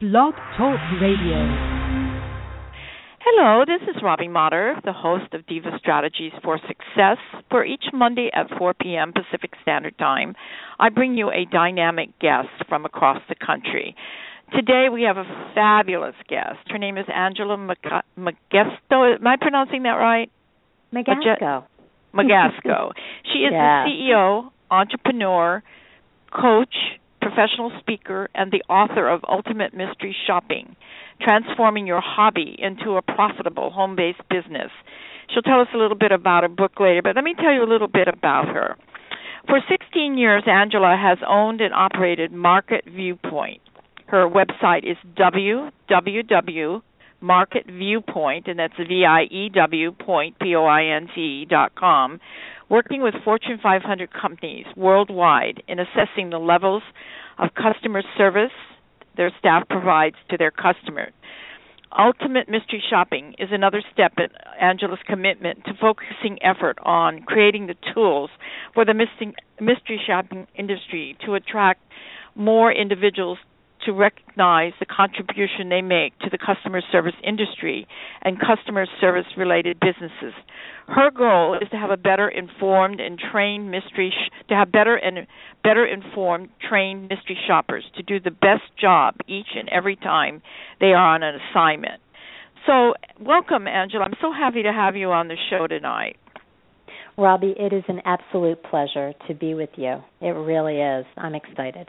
Blog Talk Radio. Hello, this is Robbie Motter, the host of Diva Strategies for Success. For each Monday at 4 p.m. Pacific Standard Time, I bring you a dynamic guest from across the country. Today we have a fabulous guest. Her name is Angela Magesto. Am I pronouncing that right? Megasko. Megasko. she is Yeah. the CEO, entrepreneur, coach, professional speaker, and the author of Ultimate Mystery Shopping Transforming Your Hobby into a Profitable Home Based Business. She'll tell us a little bit about her book later, but let me tell you a little bit about her. For 16 years, Angela has owned and operated Market Viewpoint. Her website is www.marketviewpoint, and that's V-I-E-W point P-O-I-N-T dot com, working with Fortune 500 companies worldwide in assessing the levels of customer service their staff provides to their customers. Ultimate Mystery Shopping is another step in Angela's commitment to focusing effort on creating the tools for the mystery shopping industry to attract more individuals to recognize the contribution they make to the customer service industry and customer service related businesses. Her goal is to have a better informed and trained mystery sh- to have better and better informed trained mystery shoppers to do the best job each and every time they are on an assignment. So, welcome Angela. I'm so happy to have you on the show tonight. Robbie, it is an absolute pleasure to be with you. It really is. I'm excited.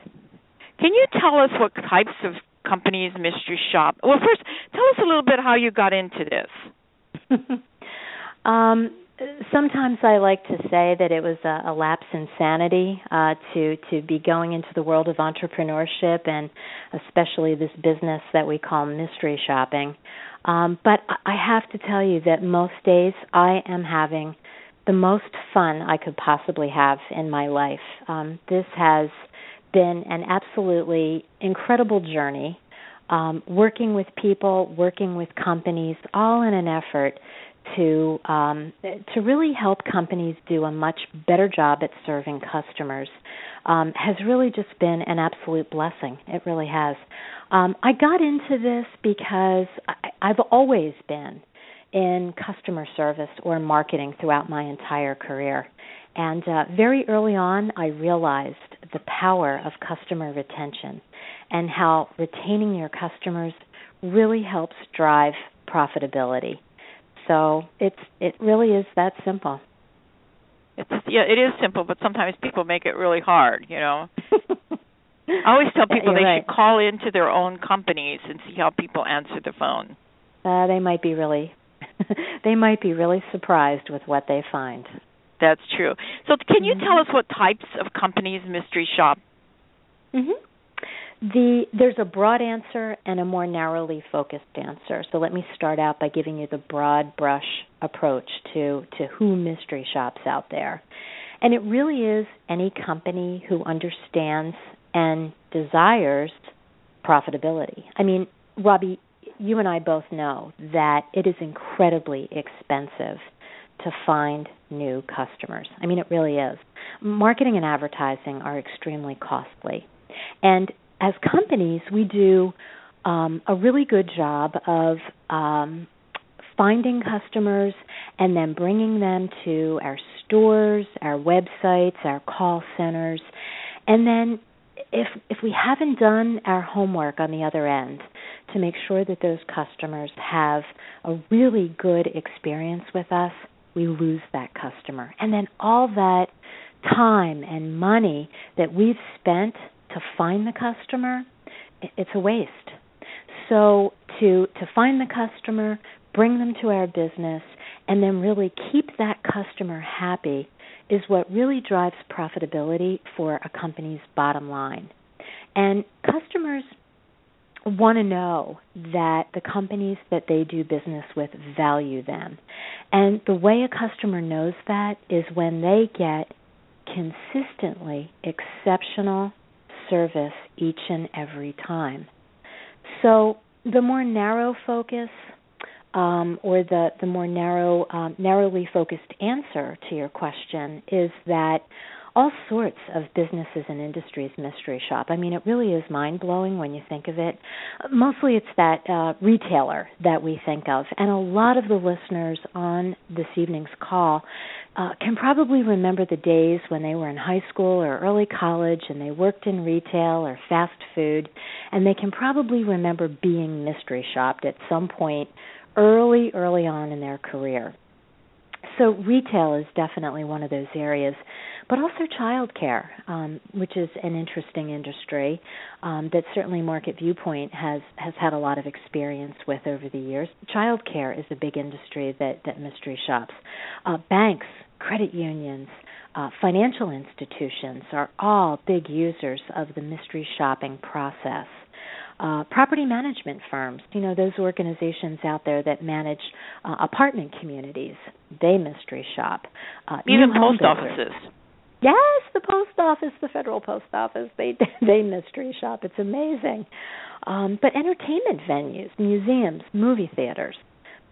Can you tell us what types of companies mystery shop? Well, first, tell us a little bit how you got into this. um, sometimes I like to say that it was a, a lapse in sanity uh, to to be going into the world of entrepreneurship and especially this business that we call mystery shopping. Um, but I have to tell you that most days I am having the most fun I could possibly have in my life. Um, this has been an absolutely incredible journey. Um, working with people, working with companies, all in an effort to um, to really help companies do a much better job at serving customers um, has really just been an absolute blessing. It really has. Um, I got into this because I, I've always been in customer service or marketing throughout my entire career. And uh, very early on, I realized the power of customer retention and how retaining your customers really helps drive profitability. So it's it really is that simple. It's yeah, it is simple, but sometimes people make it really hard. You know, I always tell people You're they right. should call into their own companies and see how people answer the phone. Uh, they might be really they might be really surprised with what they find. That's true. So, can you Mhm. tell us what types of companies mystery shop? hmm The there's a broad answer and a more narrowly focused answer. So let me start out by giving you the broad brush approach to to who mystery shops out there. And it really is any company who understands and desires profitability. I mean, Robbie, you and I both know that it is incredibly expensive to find new customers. I mean, it really is. Marketing and advertising are extremely costly. And as companies, we do um, a really good job of um, finding customers and then bringing them to our stores, our websites, our call centers. And then if if we haven't done our homework on the other end to make sure that those customers have a really good experience with us, we lose that customer. And then all that time and money that we've spent to find the customer, it's a waste. So to to find the customer, bring them to our business, and then really keep that customer happy is what really drives profitability for a company's bottom line. And customers want to know that the companies that they do business with value them. And the way a customer knows that is when they get consistently exceptional service each and every time. So the more narrow focus um, or the, the more narrow um, narrowly focused answer to your question is that all sorts of businesses and industries mystery shop. I mean, it really is mind blowing when you think of it. Mostly it's that uh, retailer that we think of. And a lot of the listeners on this evening's call uh, can probably remember the days when they were in high school or early college and they worked in retail or fast food. And they can probably remember being mystery shopped at some point early, early on in their career. So retail is definitely one of those areas, but also childcare, um, which is an interesting industry um, that certainly Market Viewpoint has has had a lot of experience with over the years. Childcare is a big industry that that mystery shops. Uh, banks, credit unions, uh, financial institutions are all big users of the mystery shopping process uh, property management firms, you know, those organizations out there that manage uh, apartment communities, they mystery shop. Uh, Even post offices. Yes, the post office, the federal post office, they they mystery shop. It's amazing. Um, but entertainment venues, museums, movie theaters,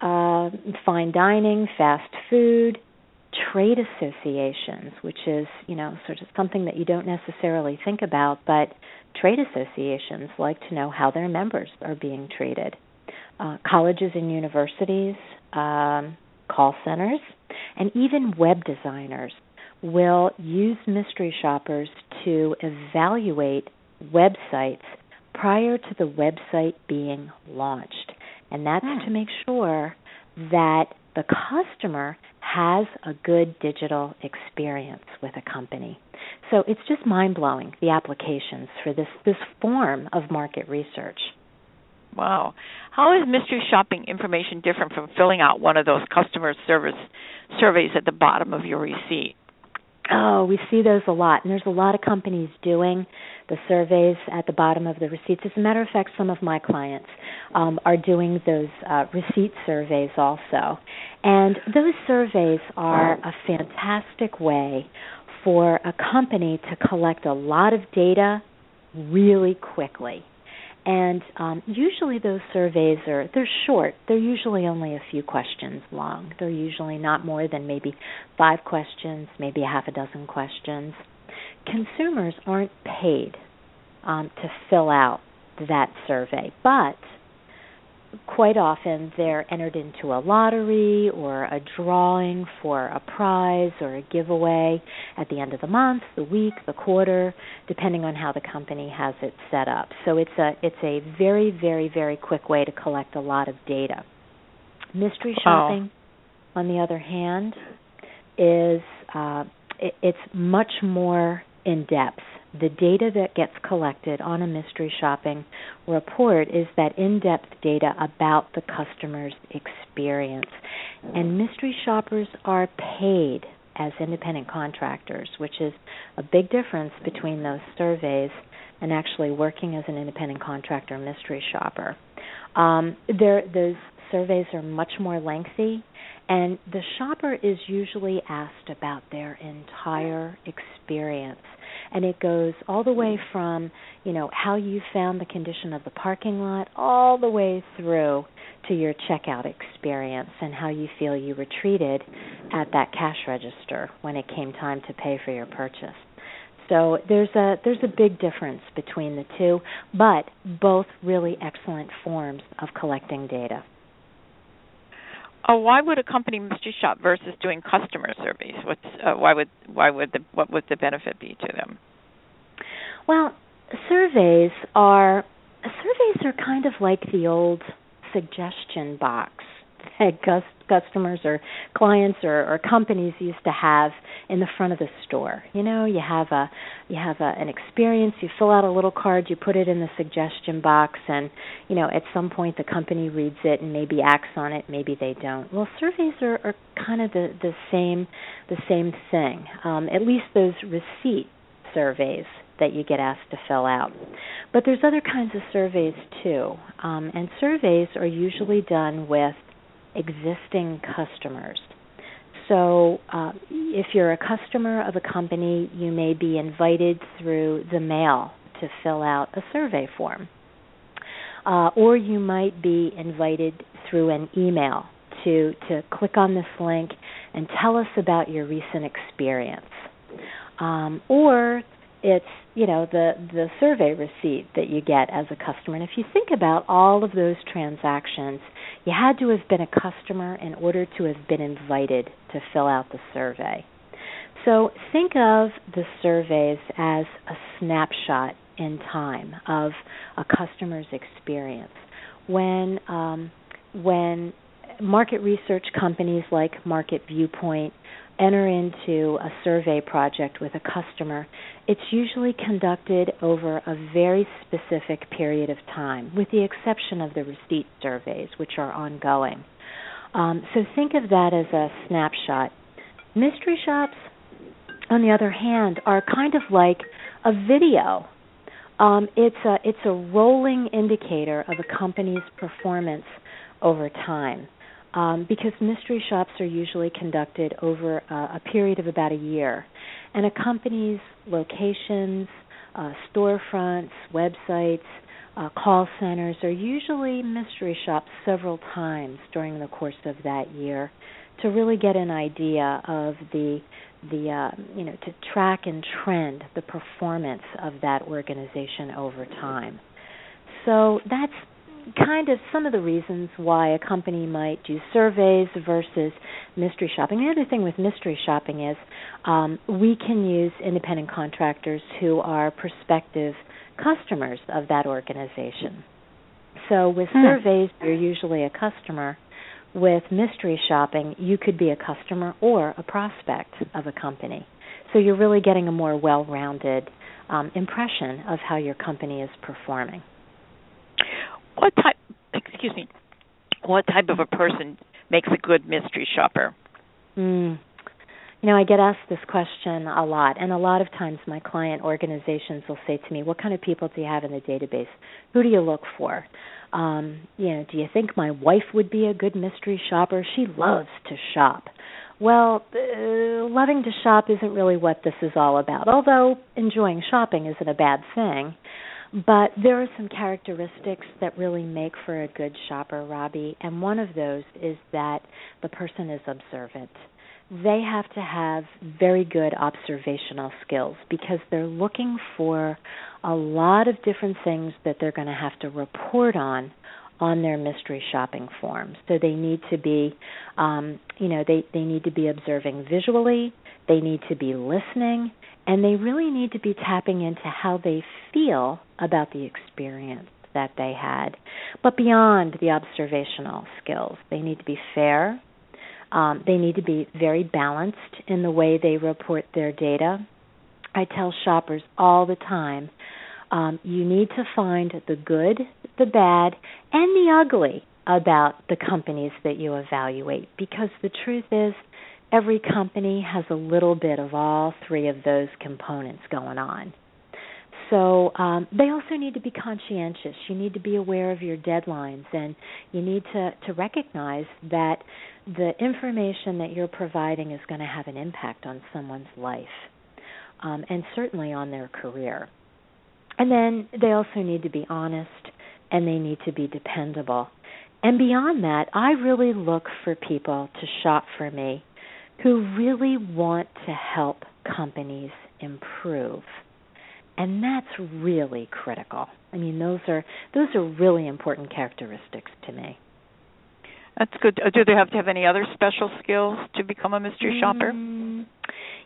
uh, fine dining, fast food, trade associations, which is, you know, sort of something that you don't necessarily think about, but trade associations like to know how their members are being treated. Uh, colleges and universities, um, call centers, and even web designers will use mystery shoppers to evaluate websites prior to the website being launched. And that's hmm. to make sure that the customer has a good digital experience with a company. So it's just mind blowing the applications for this this form of market research. Wow. How is mystery shopping information different from filling out one of those customer service surveys at the bottom of your receipt? Oh, we see those a lot, and there's a lot of companies doing the surveys at the bottom of the receipts. As a matter of fact, some of my clients um, are doing those uh, receipt surveys also. And those surveys are a fantastic way for a company to collect a lot of data really quickly. And um, usually those surveys are they're short. They're usually only a few questions long. They're usually not more than maybe five questions, maybe a half a dozen questions. Consumers aren't paid um, to fill out that survey, but quite often they're entered into a lottery or a drawing for a prize or a giveaway at the end of the month, the week, the quarter, depending on how the company has it set up. So it's a it's a very very very quick way to collect a lot of data. Mystery shopping, oh. on the other hand, is uh, it, it's much more in depth the data that gets collected on a mystery shopping report is that in depth data about the customer's experience. And mystery shoppers are paid as independent contractors, which is a big difference between those surveys and actually working as an independent contractor mystery shopper. Um, those surveys are much more lengthy, and the shopper is usually asked about their entire experience and it goes all the way from you know how you found the condition of the parking lot all the way through to your checkout experience and how you feel you were treated at that cash register when it came time to pay for your purchase. So there's a there's a big difference between the two, but both really excellent forms of collecting data. Oh, why would a company mystery shop versus doing customer surveys? What's uh, why would why would the what would the benefit be to them? Well, surveys are surveys are kind of like the old suggestion box that customers or clients or, or companies used to have in the front of the store. You know, you have a you have a, an experience. You fill out a little card. You put it in the suggestion box, and you know, at some point the company reads it and maybe acts on it. Maybe they don't. Well, surveys are, are kind of the the same the same thing. Um, at least those receipt surveys that you get asked to fill out. But there's other kinds of surveys too, um, and surveys are usually done with existing customers. So, uh, if you're a customer of a company, you may be invited through the mail to fill out a survey form. Uh, or you might be invited through an email to, to click on this link and tell us about your recent experience. um, or it's you know the the survey receipt that you get as a customer and if you think about all of those transactions you had to have been a customer in order to have been invited to fill out the survey. So think of the surveys as a snapshot in time of a customer's experience. When um, when market research companies like market viewpoint enter into a survey project with a customer, it's usually conducted over a very specific period of time, with the exception of the receipt surveys, which are ongoing. Um, so think of that as a snapshot. Mystery shops, on the other hand, are kind of like a video. Um, it's a it's a rolling indicator of a company's performance over time um, because mystery shops are usually conducted over uh, a period of about a year. And a company's locations, uh, storefronts, websites, uh, call centers are usually mystery shops several times during the course of that year to really get an idea of the the uh, you know to track and trend the performance of that organization over time. So that's kind of some of the reasons why a company might do surveys versus mystery shopping. The other thing with mystery shopping is um, we can use independent contractors who are prospective customers of that organization. So with hmm. surveys, you're usually a customer. With mystery shopping, you could be a customer or a prospect of a company. So you're really getting a more well rounded um, impression of how your company is performing what type excuse me what type of a person makes a good mystery shopper? Mm. you know i get asked this question a lot and a lot of times my client organizations will say to me what kind of people do you have in the database? Who do you look for? Um you know do you think my wife would be a good mystery shopper? She loves to shop. Well, uh, loving to shop isn't really what this is all about. Although enjoying shopping isn't a bad thing, but there are some characteristics that really make for a good shopper, Robbie, and one of those is that the person is observant. They have to have very good observational skills because they're looking for a lot of different things that they're going to have to report on on their mystery shopping form. So they need to be, um, you know, they they need to be observing visually. They need to be listening, and they really need to be tapping into how they feel about the experience that they had. But beyond the observational skills, they need to be fair. Um, they need to be very balanced in the way they report their data. I tell shoppers all the time um, you need to find the good, the bad, and the ugly about the companies that you evaluate because the truth is every company has a little bit of all three of those components going on. So um, they also need to be conscientious. You need to be aware of your deadlines, and you need to to recognize that the information that you're providing is going to have an impact on someone's life, um, and certainly on their career. And then they also need to be honest, and they need to be dependable. And beyond that, I really look for people to shop for me who really want to help companies improve. And that's really critical. I mean, those are those are really important characteristics to me. That's good. Uh, do they have to have any other special skills to become a mystery shopper? Mm,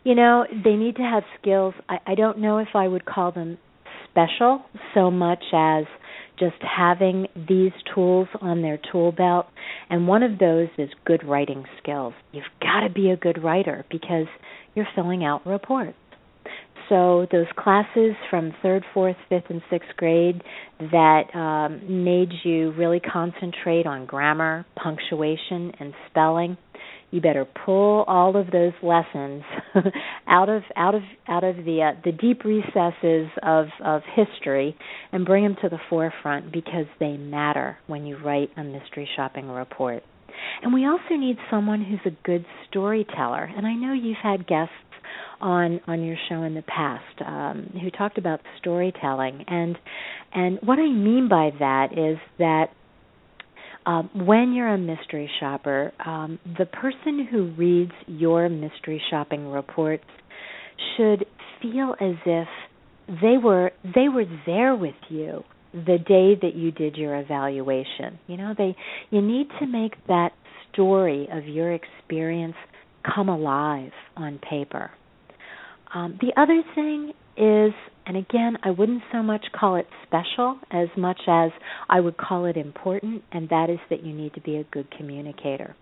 you know, they need to have skills. I, I don't know if I would call them special so much as just having these tools on their tool belt. And one of those is good writing skills. You've got to be a good writer because you're filling out reports. So those classes from third, fourth, fifth, and sixth grade that um, made you really concentrate on grammar, punctuation, and spelling, you better pull all of those lessons out of out of out of the uh, the deep recesses of of history and bring them to the forefront because they matter when you write a mystery shopping report. And we also need someone who's a good storyteller. And I know you've had guests on on your show in the past um, who talked about storytelling and and what I mean by that is that um, when you're a mystery shopper, um, the person who reads your mystery shopping reports should feel as if they were they were there with you the day that you did your evaluation. You know, they you need to make that story of your experience come alive on paper. Um, the other thing is, and again, I wouldn't so much call it special as much as I would call it important, and that is that you need to be a good communicator.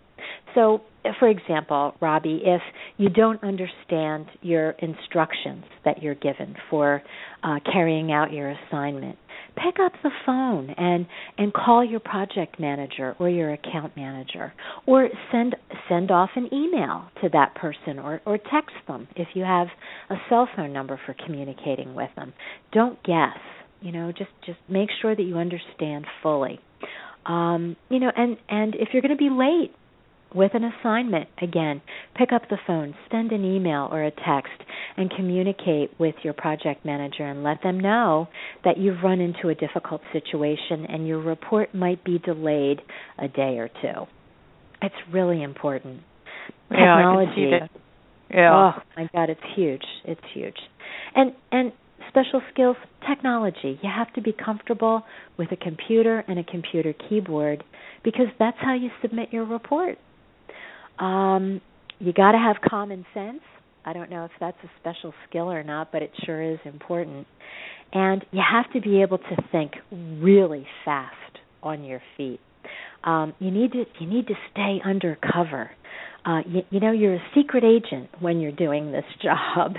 So, for example, Robbie, if you don't understand your instructions that you're given for uh, carrying out your assignment, pick up the phone and and call your project manager or your account manager, or send send off an email to that person, or or text them if you have a cell phone number for communicating with them. Don't guess. You know, just just make sure that you understand fully. Um, you know, and and if you're going to be late with an assignment, again, pick up the phone, send an email or a text, and communicate with your project manager and let them know that you've run into a difficult situation and your report might be delayed a day or two. It's really important. Technology. Yeah, I can see that. Yeah. Oh my God, it's huge. It's huge. And and special skills, technology. You have to be comfortable with a computer and a computer keyboard because that's how you submit your report. Um, you got to have common sense. I don't know if that's a special skill or not, but it sure is important. And you have to be able to think really fast on your feet. Um, you need to you need to stay undercover. Uh, you, you know you're a secret agent when you're doing this job,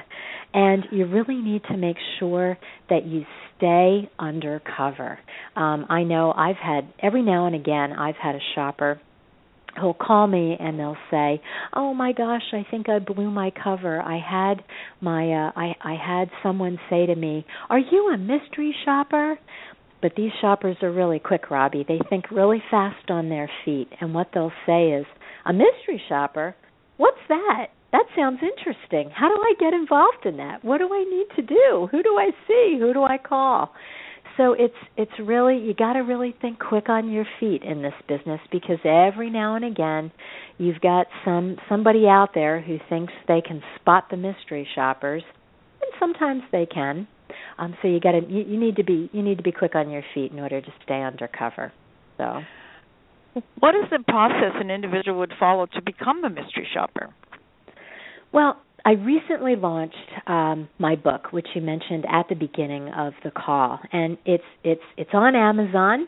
and you really need to make sure that you stay undercover. Um, I know I've had every now and again I've had a shopper who'll call me and they'll say, "Oh my gosh, I think I blew my cover. I had my uh I I had someone say to me, "Are you a mystery shopper?" But these shoppers are really quick, Robbie. They think really fast on their feet, and what they'll say is, "A mystery shopper? What's that?" That sounds interesting. How do I get involved in that? What do I need to do? Who do I see? Who do I call? So it's it's really you got to really think quick on your feet in this business because every now and again you've got some somebody out there who thinks they can spot the mystery shoppers and sometimes they can. Um so you got to you, you need to be you need to be quick on your feet in order to stay undercover so. What is the process an individual would follow to become a mystery shopper? Well I recently launched um, my book, which you mentioned at the beginning of the call, and it's it's it's on Amazon.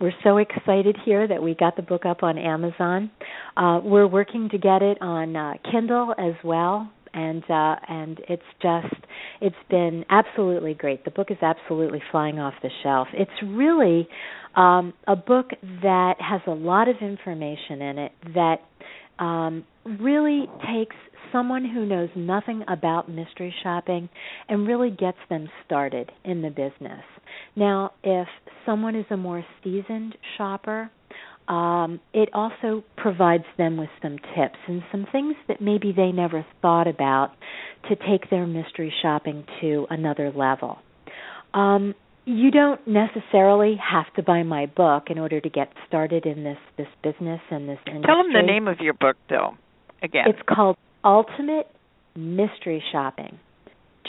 We're so excited here that we got the book up on Amazon. Uh, we're working to get it on uh, Kindle as well, and uh, and it's just it's been absolutely great. The book is absolutely flying off the shelf. It's really um, a book that has a lot of information in it that um, really takes someone who knows nothing about mystery shopping and really gets them started in the business. Now, if someone is a more seasoned shopper, um, it also provides them with some tips and some things that maybe they never thought about to take their mystery shopping to another level. Um, you don't necessarily have to buy my book in order to get started in this this business and this industry. Tell them the name of your book, though. Again, it's called ultimate mystery shopping,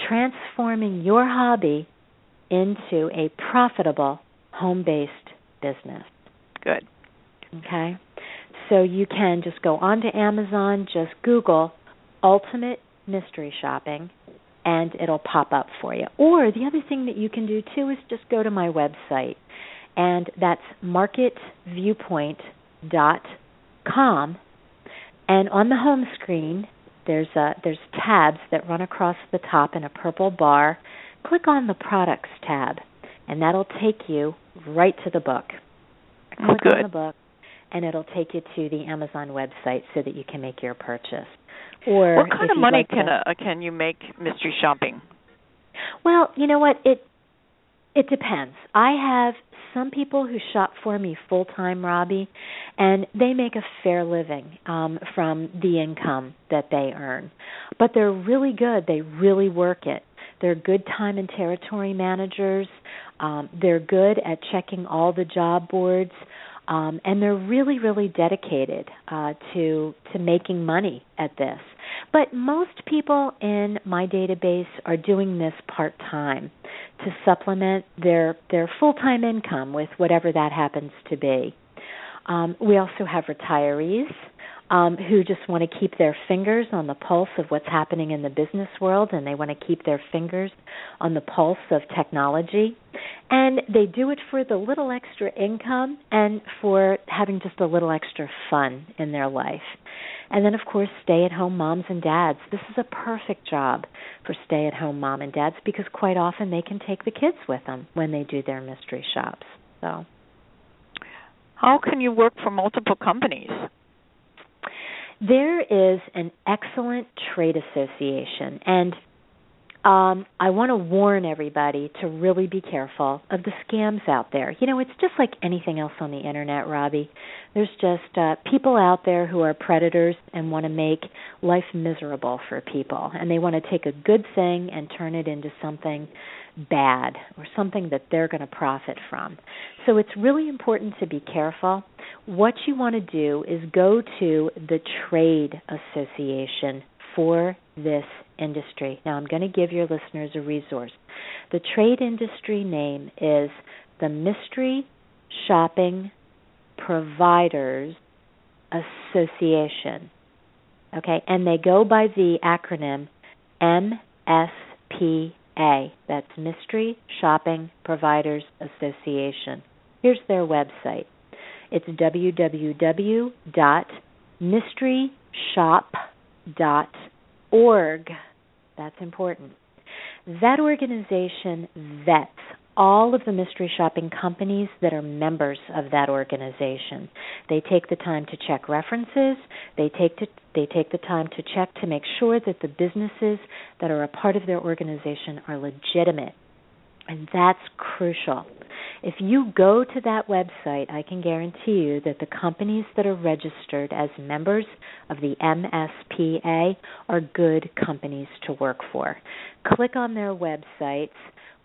transforming your hobby into a profitable home based business. Good. Okay. So you can just go onto Amazon, just Google ultimate mystery shopping, and it'll pop up for you. Or the other thing that you can do too is just go to my website, and that's marketviewpoint.com. And on the home screen, there's a, there's tabs that run across the top in a purple bar. Click on the products tab, and that'll take you right to the book. Click Good. on the book, and it'll take you to the Amazon website so that you can make your purchase. Or what kind of money like can to, uh, can you make mystery shopping? Well, you know what it it depends. I have some people who shop for me full time, Robbie, and they make a fair living um, from the income that they earn. But they're really good. They really work it. They're good time and territory managers. Um, they're good at checking all the job boards, um, and they're really, really dedicated uh, to to making money at this. But most people in my database are doing this part time to supplement their their full time income with whatever that happens to be. Um, we also have retirees um, who just want to keep their fingers on the pulse of what's happening in the business world and they want to keep their fingers on the pulse of technology. And they do it for the little extra income and for having just a little extra fun in their life. And then, of course, stay at home moms and dads. This is a perfect job for stay at home mom and dads because quite often they can take the kids with them when they do their mystery shops. So, how can you work for multiple companies? There is an excellent trade association, and um, I want to warn everybody to really be careful of the scams out there. You know, it's just like anything else on the internet, Robbie. There's just uh, people out there who are predators and want to make life miserable for people, and they want to take a good thing and turn it into something bad or something that they're going to profit from. So it's really important to be careful. What you want to do is go to the trade association for this industry. Now, I'm going to give your listeners a resource. The trade industry name is the Mystery Shopping Providers Association. Okay, and they go by the acronym MSPA. That's Mystery Shopping Providers Association. Here's their website. It's www.mysteryshop.org. That's important. That organization vets all of the mystery shopping companies that are members of that organization. They take the time to check references. They take to, they take the time to check to make sure that the businesses that are a part of their organization are legitimate. And that's crucial. If you go to that website, I can guarantee you that the companies that are registered as members of the MSPA are good companies to work for. Click on their websites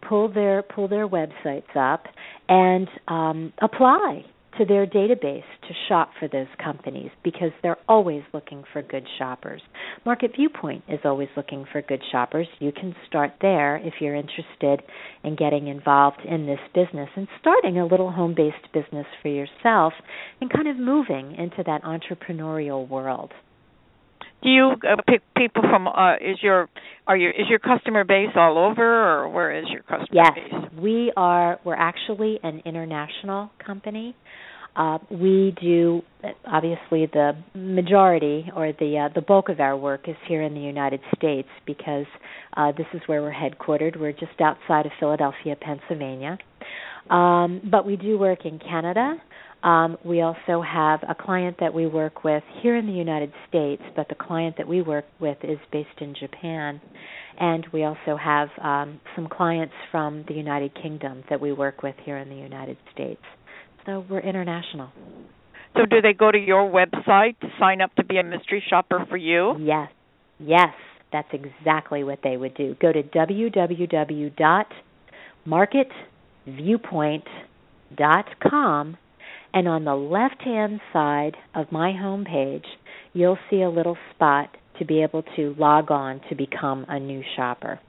pull their pull their websites up and um, apply to their database to shop for those companies because they're always looking for good shoppers. Market Viewpoint is always looking for good shoppers. You can start there if you're interested in getting involved in this business and starting a little home based business for yourself and kind of moving into that entrepreneurial world. Do you uh, pick people from? Uh, is your are your is your customer base all over, or where is your customer yes, base? Yes, we are. We're actually an international company. Uh, we do obviously the majority or the uh, the bulk of our work is here in the United States because uh, this is where we're headquartered. We're just outside of Philadelphia, Pennsylvania. Um, but we do work in Canada, um, we also have a client that we work with here in the United States, but the client that we work with is based in Japan. And we also have um, some clients from the United Kingdom that we work with here in the United States. So we're international. So, do they go to your website to sign up to be a mystery shopper for you? Yes. Yes, that's exactly what they would do. Go to www.marketviewpoint.com and on the left hand side of my home page, you'll see a little spot to be able to log on to become a new shopper.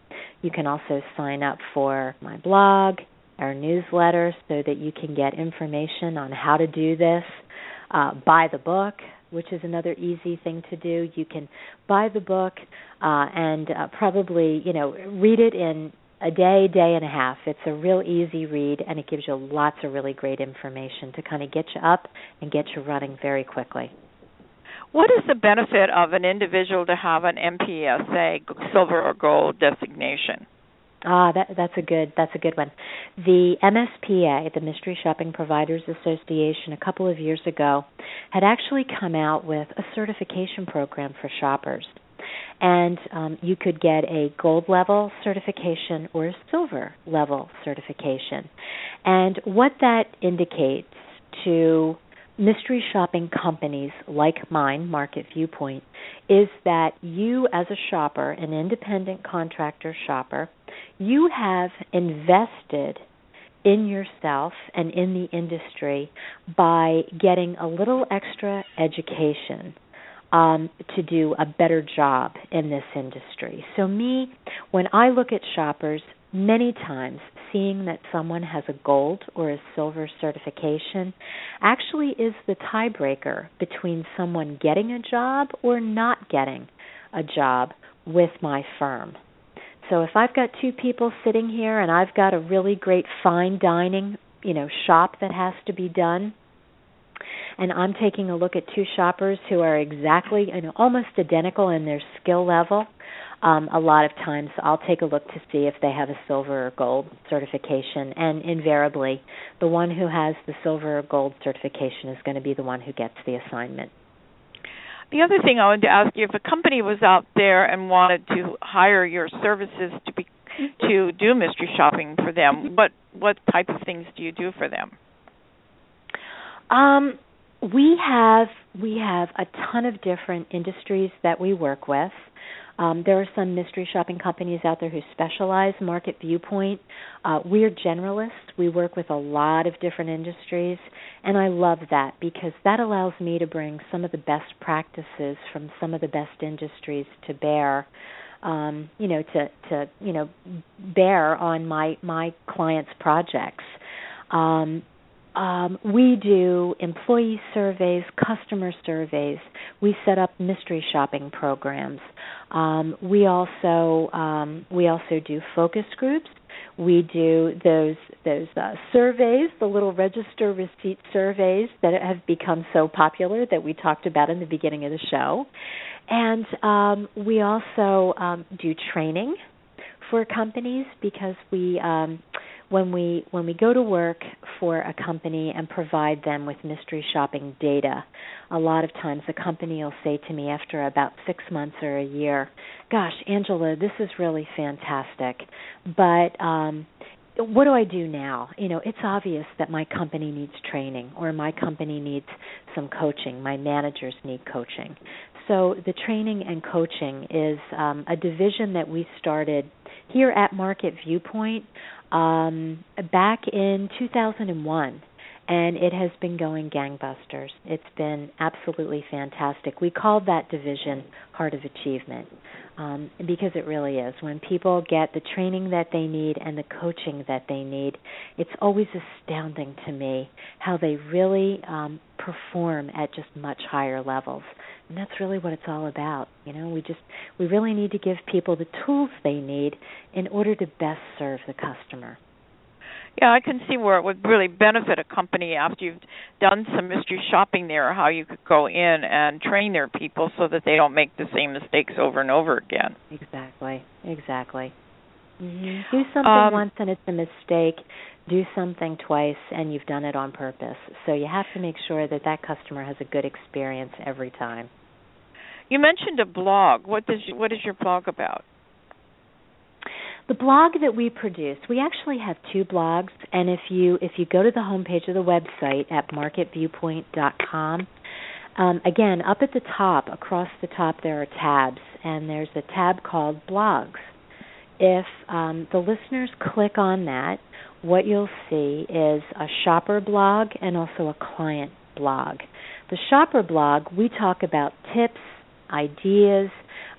You can also sign up for my blog, our newsletter, so that you can get information on how to do this. Uh, buy the book, which is another easy thing to do. You can buy the book uh, and uh, probably, you know, read it in a day, day and a half. It's a real easy read, and it gives you lots of really great information to kind of get you up and get you running very quickly. What is the benefit of an individual to have an MPSA silver or gold designation? Ah, that, that's a good that's a good one. The MSPA, the Mystery Shopping Providers Association, a couple of years ago, had actually come out with a certification program for shoppers and um, you could get a gold level certification or a silver level certification. And what that indicates to mystery shopping companies like mine, Market Viewpoint, is that you, as a shopper, an independent contractor shopper, you have invested in yourself and in the industry by getting a little extra education um, to do a better job in this industry. So, me, when I look at shoppers, many times seeing that someone has a gold or a silver certification actually is the tiebreaker between someone getting a job or not getting a job with my firm. So if I've got two people sitting here and I've got a really great fine dining, you know, shop that has to be done, and I'm taking a look at two shoppers who are exactly you know almost identical in their skill level, um, a lot of times I'll take a look to see if they have a silver or gold certification, and invariably, the one who has the silver or gold certification is going to be the one who gets the assignment. The other thing I wanted to ask you: if a company was out there and wanted to hire your services to be to do mystery shopping for them, what what type of things do you do for them? Um, we have we have a ton of different industries that we work with. Um, there are some mystery shopping companies out there who specialize. Market Viewpoint, uh, we're generalists. We work with a lot of different industries, and I love that because that allows me to bring some of the best practices from some of the best industries to bear. Um, you know, to to you know, bear on my my clients' projects. Um, um, we do employee surveys, customer surveys. We set up mystery shopping programs. Um, we also um, we also do focus groups. We do those those uh, surveys, the little register receipt surveys that have become so popular that we talked about in the beginning of the show, and um, we also um, do training for companies because we um, when we when we go to work for a company and provide them with mystery shopping data, a lot of times the company will say to me after about 6 months or a year, "Gosh, Angela, this is really fantastic, but um what do I do now? You know, it's obvious that my company needs training or my company needs some coaching. My managers need coaching. So the training and coaching is um, a division that we started here at Market Viewpoint um, back in 2001 and it has been going gangbusters. It's been absolutely fantastic. We called that division Heart of Achievement um, because it really is. When people get the training that they need and the coaching that they need, it's always astounding to me how they really um, perform at just much higher levels. And that's really what it's all about. You know, we just we really need to give people the tools they need in order to best serve the customer. Yeah, I can see where it would really benefit a company after you've done some mystery shopping there, how you could go in and train their people so that they don't make the same mistakes over and over again. Exactly. Exactly. Mm-hmm. Do something um, once and it's a mistake. Do something twice and you've done it on purpose. So you have to make sure that that customer has a good experience every time. You mentioned a blog. What does what is your blog about? The blog that we produce, we actually have two blogs, and if you if you go to the homepage of the website at marketviewpoint.com, um, again up at the top, across the top, there are tabs, and there's a tab called Blogs. If um, the listeners click on that, what you'll see is a shopper blog and also a client blog. The shopper blog, we talk about tips, ideas,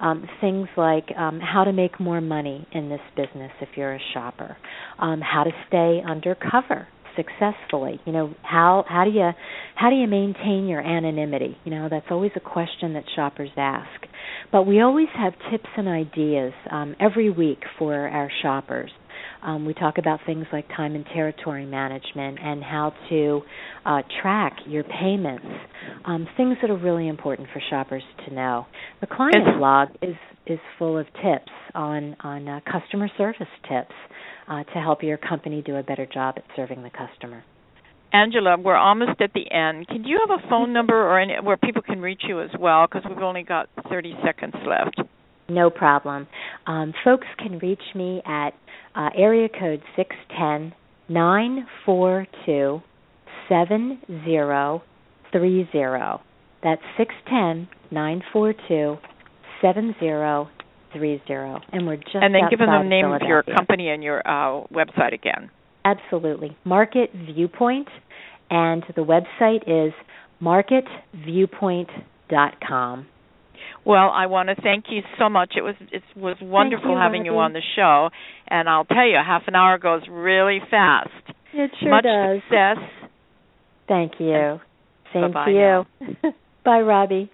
um, things like um, how to make more money in this business if you're a shopper, um, how to stay undercover successfully. You know how how do you how do you maintain your anonymity? You know that's always a question that shoppers ask. But we always have tips and ideas um, every week for our shoppers. Um, we talk about things like time and territory management and how to uh, track your payments, um, things that are really important for shoppers to know. The client blog is is full of tips on on uh, customer service tips uh, to help your company do a better job at serving the customer. Angela, we're almost at the end. Can you have a phone number or any, where people can reach you as well? Because we've only got 30 seconds left. No problem. Um, folks can reach me at uh, area code six ten nine four two seven zero three zero. That's six ten nine four two seven zero three zero, and we're just and then give them the name of your company and your uh, website again. Absolutely, Market Viewpoint, and the website is marketviewpoint.com. Well, I want to thank you so much. It was it was wonderful you, having you on the show, and I'll tell you, half an hour goes really fast. It sure Much does. success. Thank you. Same Bye-bye to you. Bye, Robbie.